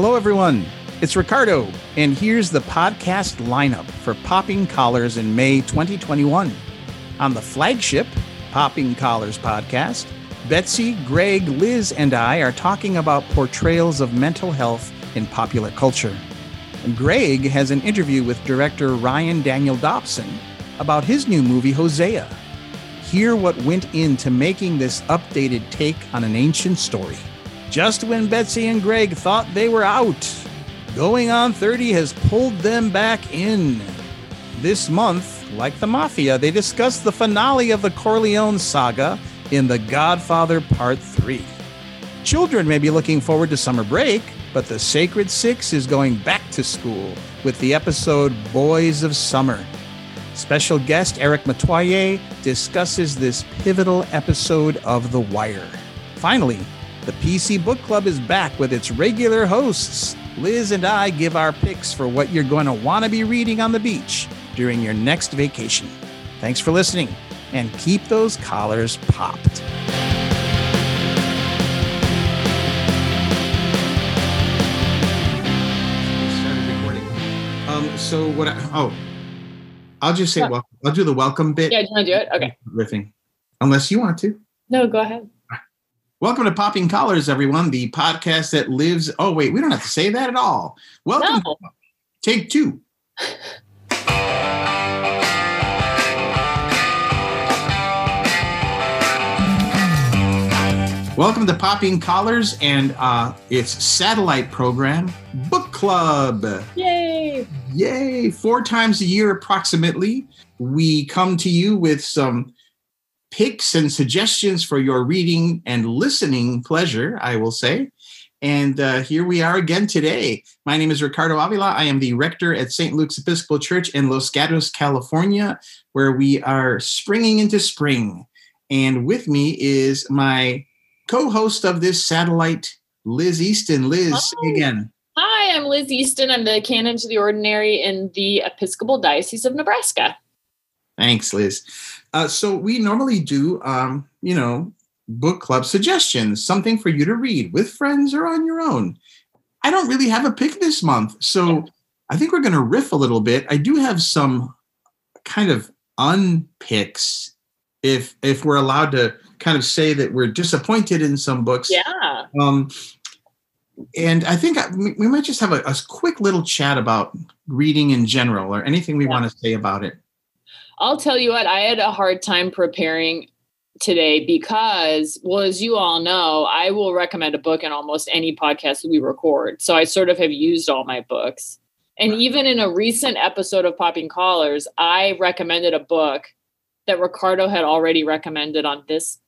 Hello, everyone. It's Ricardo, and here's the podcast lineup for Popping Collars in May 2021. On the flagship Popping Collars podcast, Betsy, Greg, Liz, and I are talking about portrayals of mental health in popular culture. And Greg has an interview with director Ryan Daniel Dobson about his new movie, Hosea. Hear what went into making this updated take on an ancient story. Just when Betsy and Greg thought they were out, Going on 30 has pulled them back in. This month, like the Mafia, they discuss the finale of the Corleone saga in The Godfather Part 3. Children may be looking forward to summer break, but the Sacred Six is going back to school with the episode Boys of Summer. Special guest Eric Metoyer discusses this pivotal episode of The Wire. Finally, the PC Book Club is back with its regular hosts. Liz and I give our picks for what you're going to want to be reading on the beach during your next vacation. Thanks for listening, and keep those collars popped. Um, so what? I, oh, I'll just say welcome. I'll do the welcome bit. Yeah, do you want to do it? Okay. Riffing, unless you want to. No, go ahead. Welcome to Popping Collars, everyone, the podcast that lives. Oh, wait, we don't have to say that at all. Welcome. No. Take two. Welcome to Popping Collars and uh, its satellite program, Book Club. Yay! Yay! Four times a year, approximately, we come to you with some picks and suggestions for your reading and listening pleasure, I will say. And uh, here we are again today. My name is Ricardo Avila. I am the rector at St. Luke's Episcopal Church in Los Gatos, California, where we are springing into spring. And with me is my co host of this satellite, Liz Easton. Liz, Hi. again. Hi, I'm Liz Easton. I'm the canon to the ordinary in the Episcopal Diocese of Nebraska. Thanks, Liz. Uh, so we normally do, um, you know, book club suggestions, something for you to read with friends or on your own. I don't really have a pick this month, so I think we're going to riff a little bit. I do have some kind of unpicks, if if we're allowed to kind of say that we're disappointed in some books. Yeah. Um, and I think I- we we might just have a, a quick little chat about reading in general, or anything we Yeah. want to say about it. I'll tell you what, I had a hard time preparing today because, well, as you all know, I will recommend a book in almost any podcast we record. So I sort of have used all my books. And Right. even in a recent episode of Popping Collars, I recommended a book that Ricardo had already recommended on this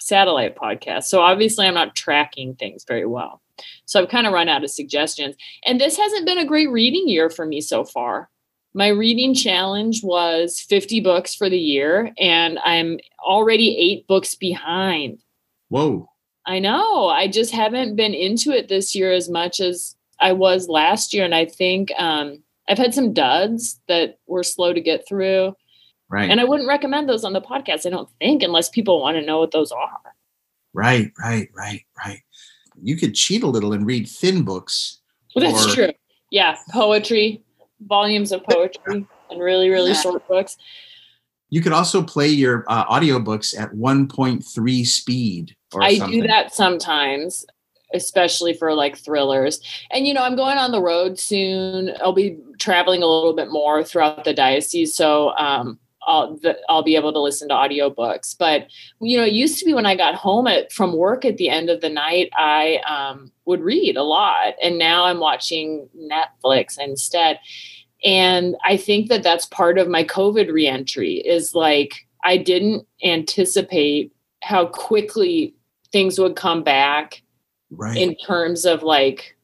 satellite podcast. So obviously, I'm not tracking things very well. So I've kind of run out of suggestions. And this hasn't been a great reading year for me so far. My reading challenge was 50 books for the year, and I'm already eight books behind. Whoa. I know. I just haven't been into it this year as much as I was last year. And I think um, I've had some duds that were slow to get through. Right. And I wouldn't recommend those on the podcast, I don't think, unless people want to know what those are. Right, right, right, right. You could cheat a little and read thin books. Well, that's Or- true. Yeah. Poetry, volumes of poetry, and really, really Yeah. short books. You could also play your uh, audiobooks at 1.3 speed or I something. do that sometimes, especially for like thrillers. And you know, I'm going on the road soon. I'll be traveling a little bit more throughout the diocese, so um, I'll the, I'll be able to listen to audiobooks. But you know, it used to be when I got home at from work at the end of the night, I um, would read a lot, and now I'm watching Netflix instead. And I think that that's part of my COVID reentry is like I didn't anticipate how quickly things would come back right. in terms of like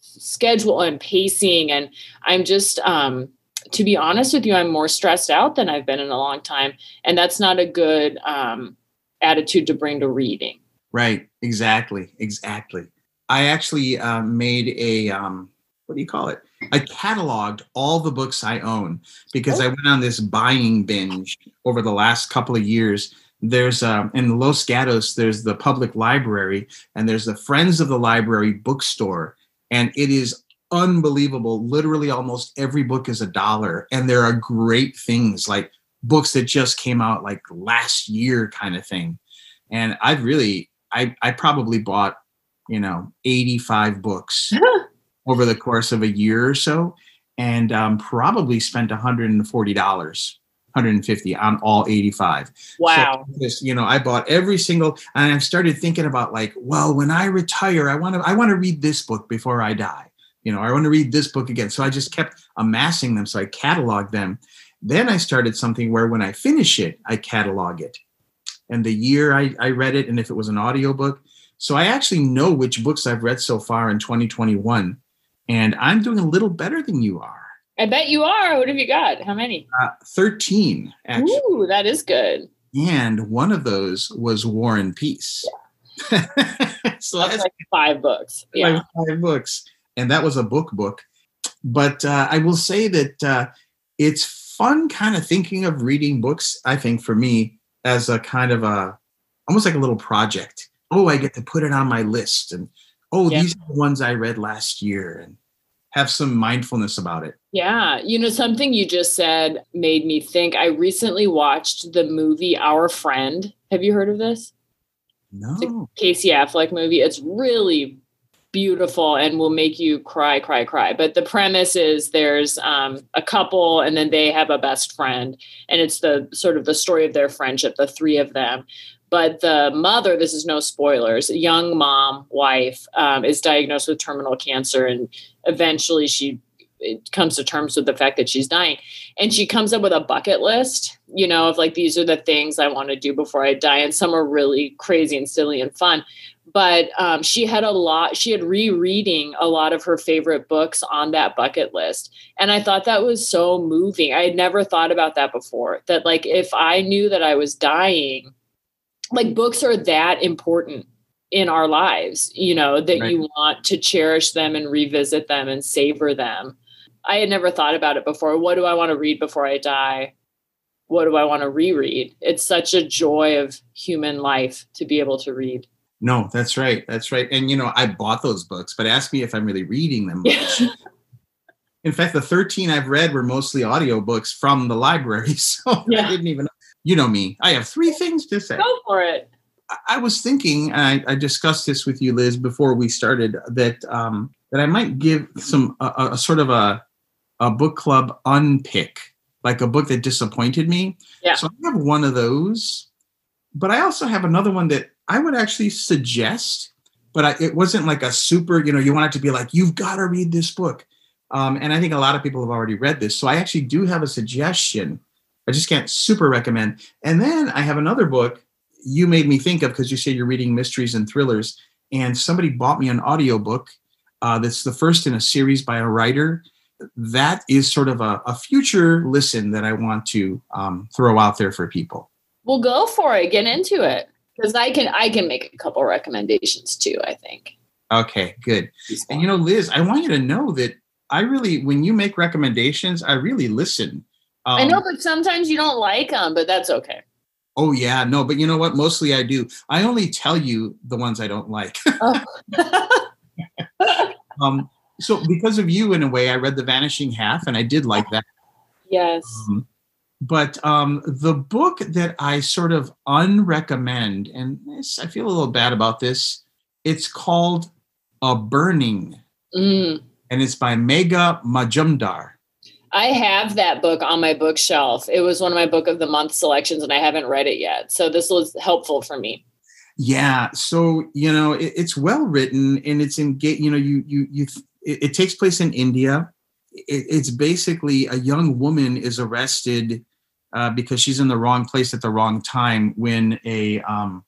schedule and pacing and i'm just um to be honest with you i'm more stressed out than i've been in a long time and that's not a good um attitude to bring to reading right. Exactly. Exactly. I actually uh, made a, um, what do you call it? I cataloged all the books I own because Oh. I went on this buying binge over the last couple of years. There's um, in Los Gatos, there's the public library and there's the Friends of the Library bookstore. and it is unbelievable. Literally, almost every book is a dollar, and there are great things like books that just came out like last year, kind of thing. And I've really, I I probably bought, you know, eighty five books over the course of a year or so, and um, probably spent one hundred and forty dollars 150 on all 85. Wow. So just, you know, I bought every single and I've started thinking about like, well, when I retire, I want to I want to read this book before I die. You know, I want to read this book again. So I just kept amassing them. So I cataloged them. Then I started something where when I finish it, I catalog it. And the year I, I read it, and if it was an audiobook. So I actually know which books I've read so far in 2021. And I'm doing a little better than you are. I bet you are. What have you got? How many? Uh, 13, actually. Ooh, that is good. And one of those was War and Peace. Yeah. so that's, that's like five books. Yeah. Five, five, books. And that was a book book. But uh, I will say that uh, it's fun kind of thinking of reading books, I think, for me, as a kind of a almost like a little project. Oh, I get to put it on my list. And oh, yeah. these are the ones I read last year. And have some mindfulness about it. Yeah. You know, something you just said made me think. I recently watched the movie Our Friend. Have you heard of this? No. Casey Affleck movie. It's really beautiful and will make you cry, cry, cry. But the premise is there's um, a couple and then they have a best friend. And it's the sort of the story of their friendship, the three of them. But the mother, this is no spoilers, young mom, wife, um, is diagnosed with terminal cancer. And eventually she comes to terms with the fact that she's dying. And she comes up with a bucket list, you know, of like, these are the things I want to do before I die. And some are really crazy and silly and fun. But um, she had a lot, she had rereading a lot of her favorite books on that bucket list. And I thought that was so moving. I had never thought about that before. That, like, if I knew that I was dying, like books are that important in our lives, you know, that right. you want to cherish them and revisit them and savor them. I had never thought about it before. What do I want to read before I die? What do I want to reread? It's such a joy of human life to be able to read. No, that's right. That's right. And you know, I bought those books, but ask me if I'm really reading them. In fact, the 13 I've read were mostly audiobooks from the library. So yeah. I didn't even you know me. I have three things to say. Go for it. I was thinking, I, I discussed this with you, Liz, before we started, that um, that I might give some a, a sort of a a book club unpick, like a book that disappointed me. Yeah. So I have one of those, but I also have another one that I would actually suggest, but I, it wasn't like a super. You know, you want it to be like you've got to read this book, um, and I think a lot of people have already read this. So I actually do have a suggestion. I just can't super recommend. And then I have another book you made me think of because you say you're reading mysteries and thrillers, and somebody bought me an audiobook uh, that's the first in a series by a writer. That is sort of a, a future listen that I want to um, throw out there for people. Well, go for it. Get into it because I can I can make a couple recommendations too. I think. Okay, good. And you know, Liz, I want you to know that I really, when you make recommendations, I really listen. Um, I know, but sometimes you don't like them, but that's okay. Oh yeah, no, but you know what? Mostly I do. I only tell you the ones I don't like. oh. um, so because of you, in a way, I read The Vanishing Half, and I did like that. Yes. Um, but um, the book that I sort of unrecommend, and I feel a little bad about this, it's called A Burning, mm. and it's by Megha Majumdar. I have that book on my bookshelf. It was one of my book of the month selections, and I haven't read it yet. So this was helpful for me. Yeah. So you know, it, it's well written, and it's in. You know, you you you. It, it takes place in India. It, it's basically a young woman is arrested uh, because she's in the wrong place at the wrong time when a um,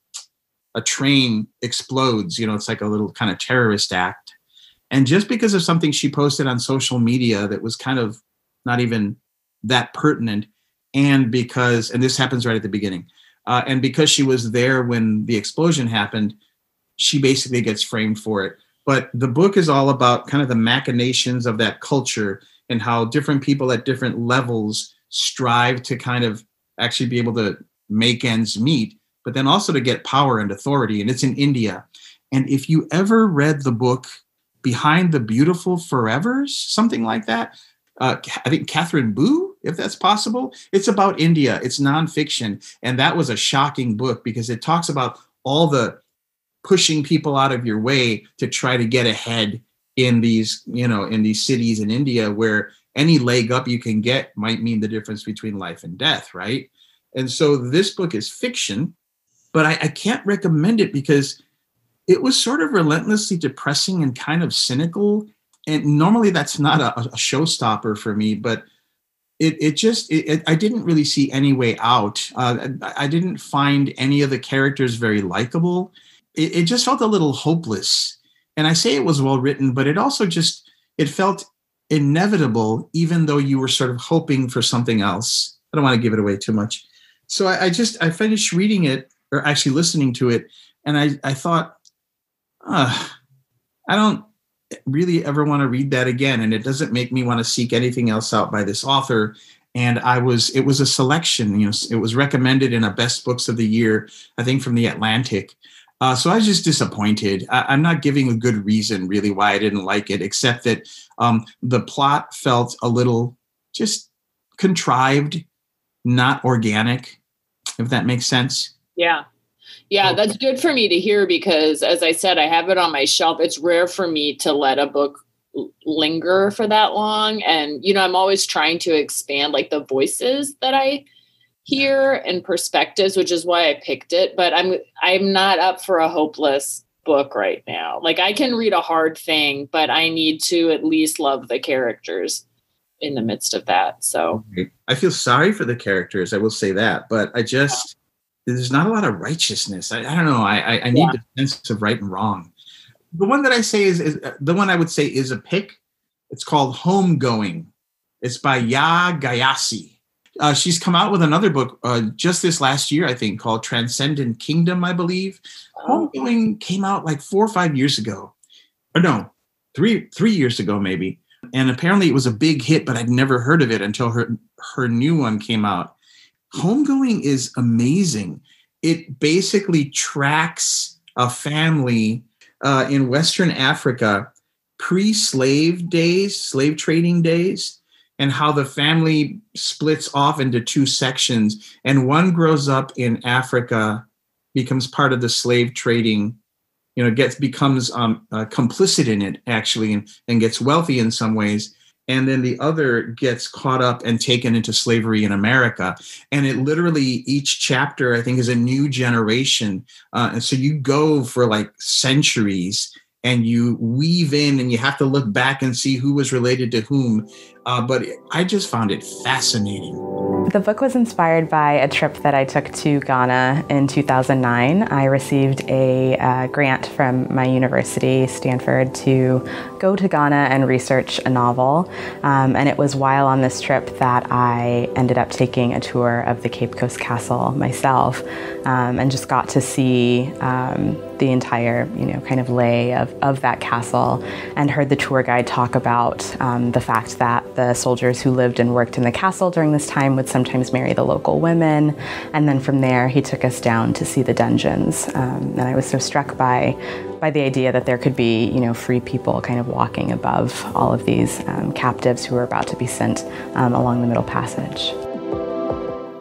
a train explodes. You know, it's like a little kind of terrorist act. And just because of something she posted on social media that was kind of not even that pertinent. And because, and this happens right at the beginning, uh, and because she was there when the explosion happened, she basically gets framed for it. But the book is all about kind of the machinations of that culture and how different people at different levels strive to kind of actually be able to make ends meet, but then also to get power and authority. And it's in India. And if you ever read the book Behind the Beautiful Forevers, something like that. Uh, I think Katherine Boo, if that's possible. It's about India. It's nonfiction, and that was a shocking book because it talks about all the pushing people out of your way to try to get ahead in these, you know, in these cities in India where any leg up you can get might mean the difference between life and death, right? And so this book is fiction, but I, I can't recommend it because it was sort of relentlessly depressing and kind of cynical. And normally that's not a, a showstopper for me, but it, it just it, it, I didn't really see any way out. Uh, I didn't find any of the characters very likable. It, it just felt a little hopeless. And I say it was well written, but it also just it felt inevitable, even though you were sort of hoping for something else. I don't want to give it away too much. So I, I just I finished reading it or actually listening to it, and I I thought uh, I don't really ever want to read that again. And it doesn't make me want to seek anything else out by this author. And I was, it was a selection, you know, it was recommended in a best books of the year, I think from the Atlantic. Uh, so I was just disappointed. I, am not giving a good reason really why I didn't like it, except that um, the plot felt a little just contrived, not organic, if that makes sense. Yeah. Yeah, that's good for me to hear because, as I said, I have it on my shelf. It's rare for me to let a book linger for that long. And, you know, I'm always trying to expand like the voices that I hear and perspectives, which is why I picked it. But I'm I'm not up for a hopeless book right now. Like I can read a hard thing, but I need to at least love the characters in the midst of that. So I feel sorry for the characters, I will say that, but I just there's not a lot of righteousness. I, I don't know. I, I, I need yeah. the sense of right and wrong. The one that I say is, is uh, the one I would say is a pick. It's called Homegoing. It's by Yaa Gyasi. Uh, she's come out with another book uh, just this last year, I think, called Transcendent Kingdom, I believe. Oh. Homegoing came out like four or five years ago. Or no, three three years ago, maybe. And apparently it was a big hit, but I'd never heard of it until her her new one came out homegoing is amazing. It basically tracks a family uh, in Western Africa pre slave days, slave trading days, and how the family splits off into two sections. And one grows up in Africa, becomes part of the slave trading you know gets becomes um, uh, complicit in it actually and, and gets wealthy in some ways and then the other gets caught up and taken into slavery in America. And it literally, each chapter, I think, is a new generation. Uh, and so you go for like centuries and you weave in and you have to look back and see who was related to whom. Uh, but I just found it fascinating. The book was inspired by a trip that I took to Ghana in 2009. I received a uh, grant from my university, Stanford, to go to Ghana and research a novel. Um, and it was while on this trip that I ended up taking a tour of the Cape Coast Castle myself um, and just got to see um, the entire, you know, kind of lay of, of that castle and heard the tour guide talk about um, the fact that the soldiers who lived and worked in the castle during this time would sometimes marry the local women. And then from there, he took us down to see the dungeons. Um, and I was so struck by by the idea that there could be, you know, free people kind of walking above all of these um, captives who were about to be sent um, along the Middle Passage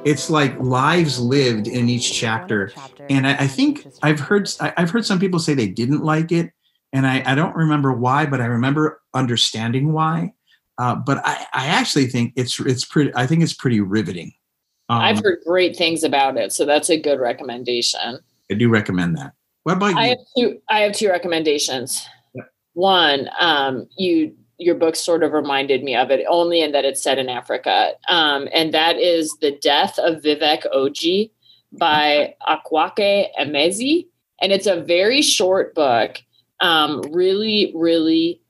it's like lives lived in each chapter, and I, I think I've heard I've heard some people say they didn't like it, and I, I don't remember why, but I remember understanding why. Uh, but I, I actually think it's it's pretty. I think it's pretty riveting. Um, I've heard great things about it, so that's a good recommendation. I do recommend that. What about you? I have two. I have two recommendations. Yeah. One, um, you your book sort of reminded me of it, only in that it's set in Africa. Um, and that is The Death of Vivek Oji by Akwaeke Emezi. And it's a very short book, um, really, really,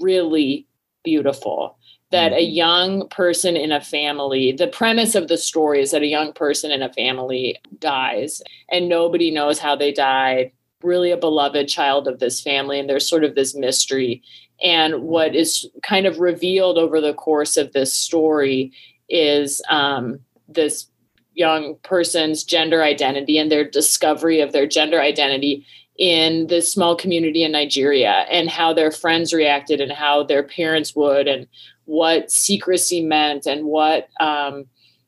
really beautiful. That a mm-hmm. young person in a family, the premise of the story is that a young person in a family dies and nobody knows how they died really a beloved child of this family and there's sort of this mystery and what is kind of revealed over the course of this story is um, this young person's gender identity and their discovery of their gender identity in this small community in Nigeria and how their friends reacted and how their parents would and what secrecy meant and what um,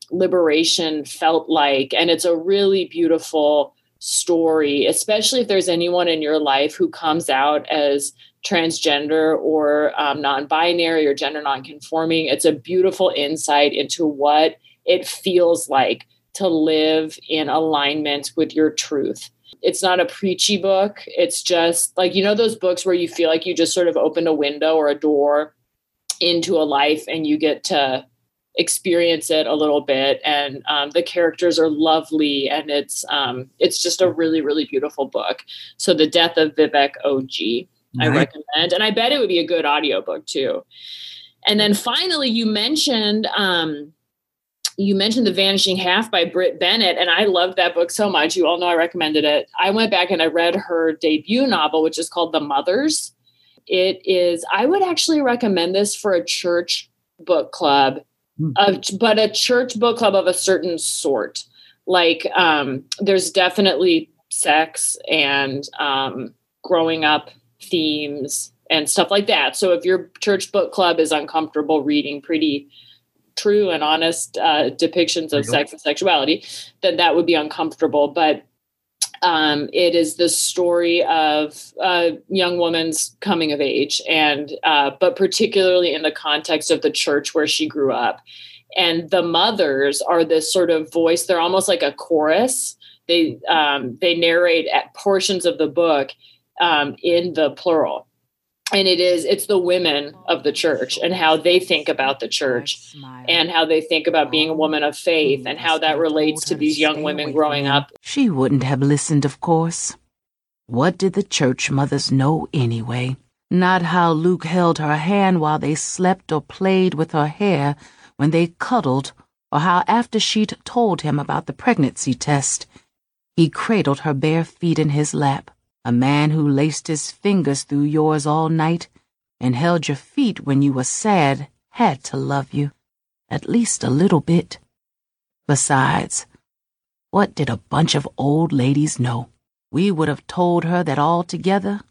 liberation felt like. And it's a really beautiful story, especially if there's anyone in your life who comes out as transgender or um, non binary or gender non conforming. It's a beautiful insight into what it feels like to live in alignment with your truth. It's not a preachy book. It's just like, you know, those books where you feel like you just sort of opened a window or a door into a life and you get to experience it a little bit and um, the characters are lovely and it's um, it's just a really really beautiful book so the death of vivek og i recommend and i bet it would be a good audiobook too and then finally you mentioned um, you mentioned the vanishing half by Brit Bennett, and I loved that book so much. You all know I recommended it. I went back and I read her debut novel, which is called The Mothers. It is, I would actually recommend this for a church book club of, but a church book club of a certain sort. Like um, there's definitely sex and um, growing up themes and stuff like that. So if your church book club is uncomfortable reading pretty true and honest uh, depictions of sex and sexuality, then that would be uncomfortable. But um, it is the story of a young woman's coming of age, and uh, but particularly in the context of the church where she grew up. And the mothers are this sort of voice; they're almost like a chorus. They um, they narrate at portions of the book um, in the plural. And it is it's the women of the church and how they think about the church and how they think about being a woman of faith and how that relates to these young women growing up. She wouldn't have listened of course. What did the church mothers know anyway? Not how luke held her hand while they slept or played with her hair when they cuddled or how after she'd told him about the pregnancy test he cradled her bare feet in his lap a man who laced his fingers through yours all night and held your feet when you were sad had to love you, at least a little bit. Besides, what did a bunch of old ladies know? We would have told her that altogether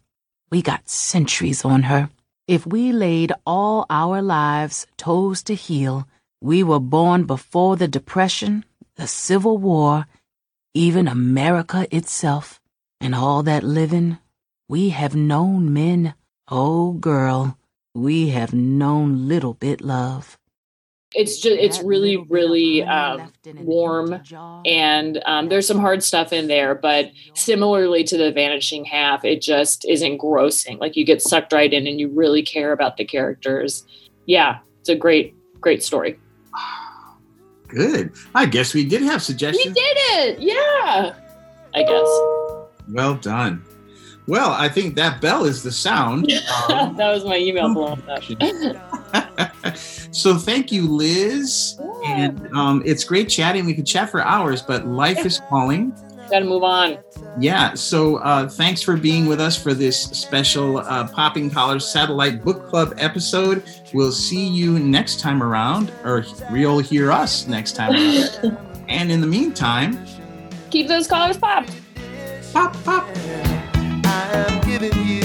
we got centuries on her. If we laid all our lives toes to heel, we were born before the Depression, the Civil War, even America itself. And all that living, we have known men. Oh, girl, we have known little bit love. It's just, it's really, really um, warm. And um, there's some hard stuff in there, but similarly to the vanishing half, it just is engrossing. Like you get sucked right in and you really care about the characters. Yeah, it's a great, great story. Good. I guess we did have suggestions. We did it. Yeah. I guess. Well done. Well, I think that bell is the sound. Um, that was my email blowing up. so thank you, Liz. Yeah. And um, it's great chatting. We could chat for hours, but life is calling. Got to move on. Yeah. So uh, thanks for being with us for this special uh, Popping Collars Satellite Book Club episode. We'll see you next time around, or you'll hear us next time around. and in the meantime, keep those collars popped pop, pop. I am giving you.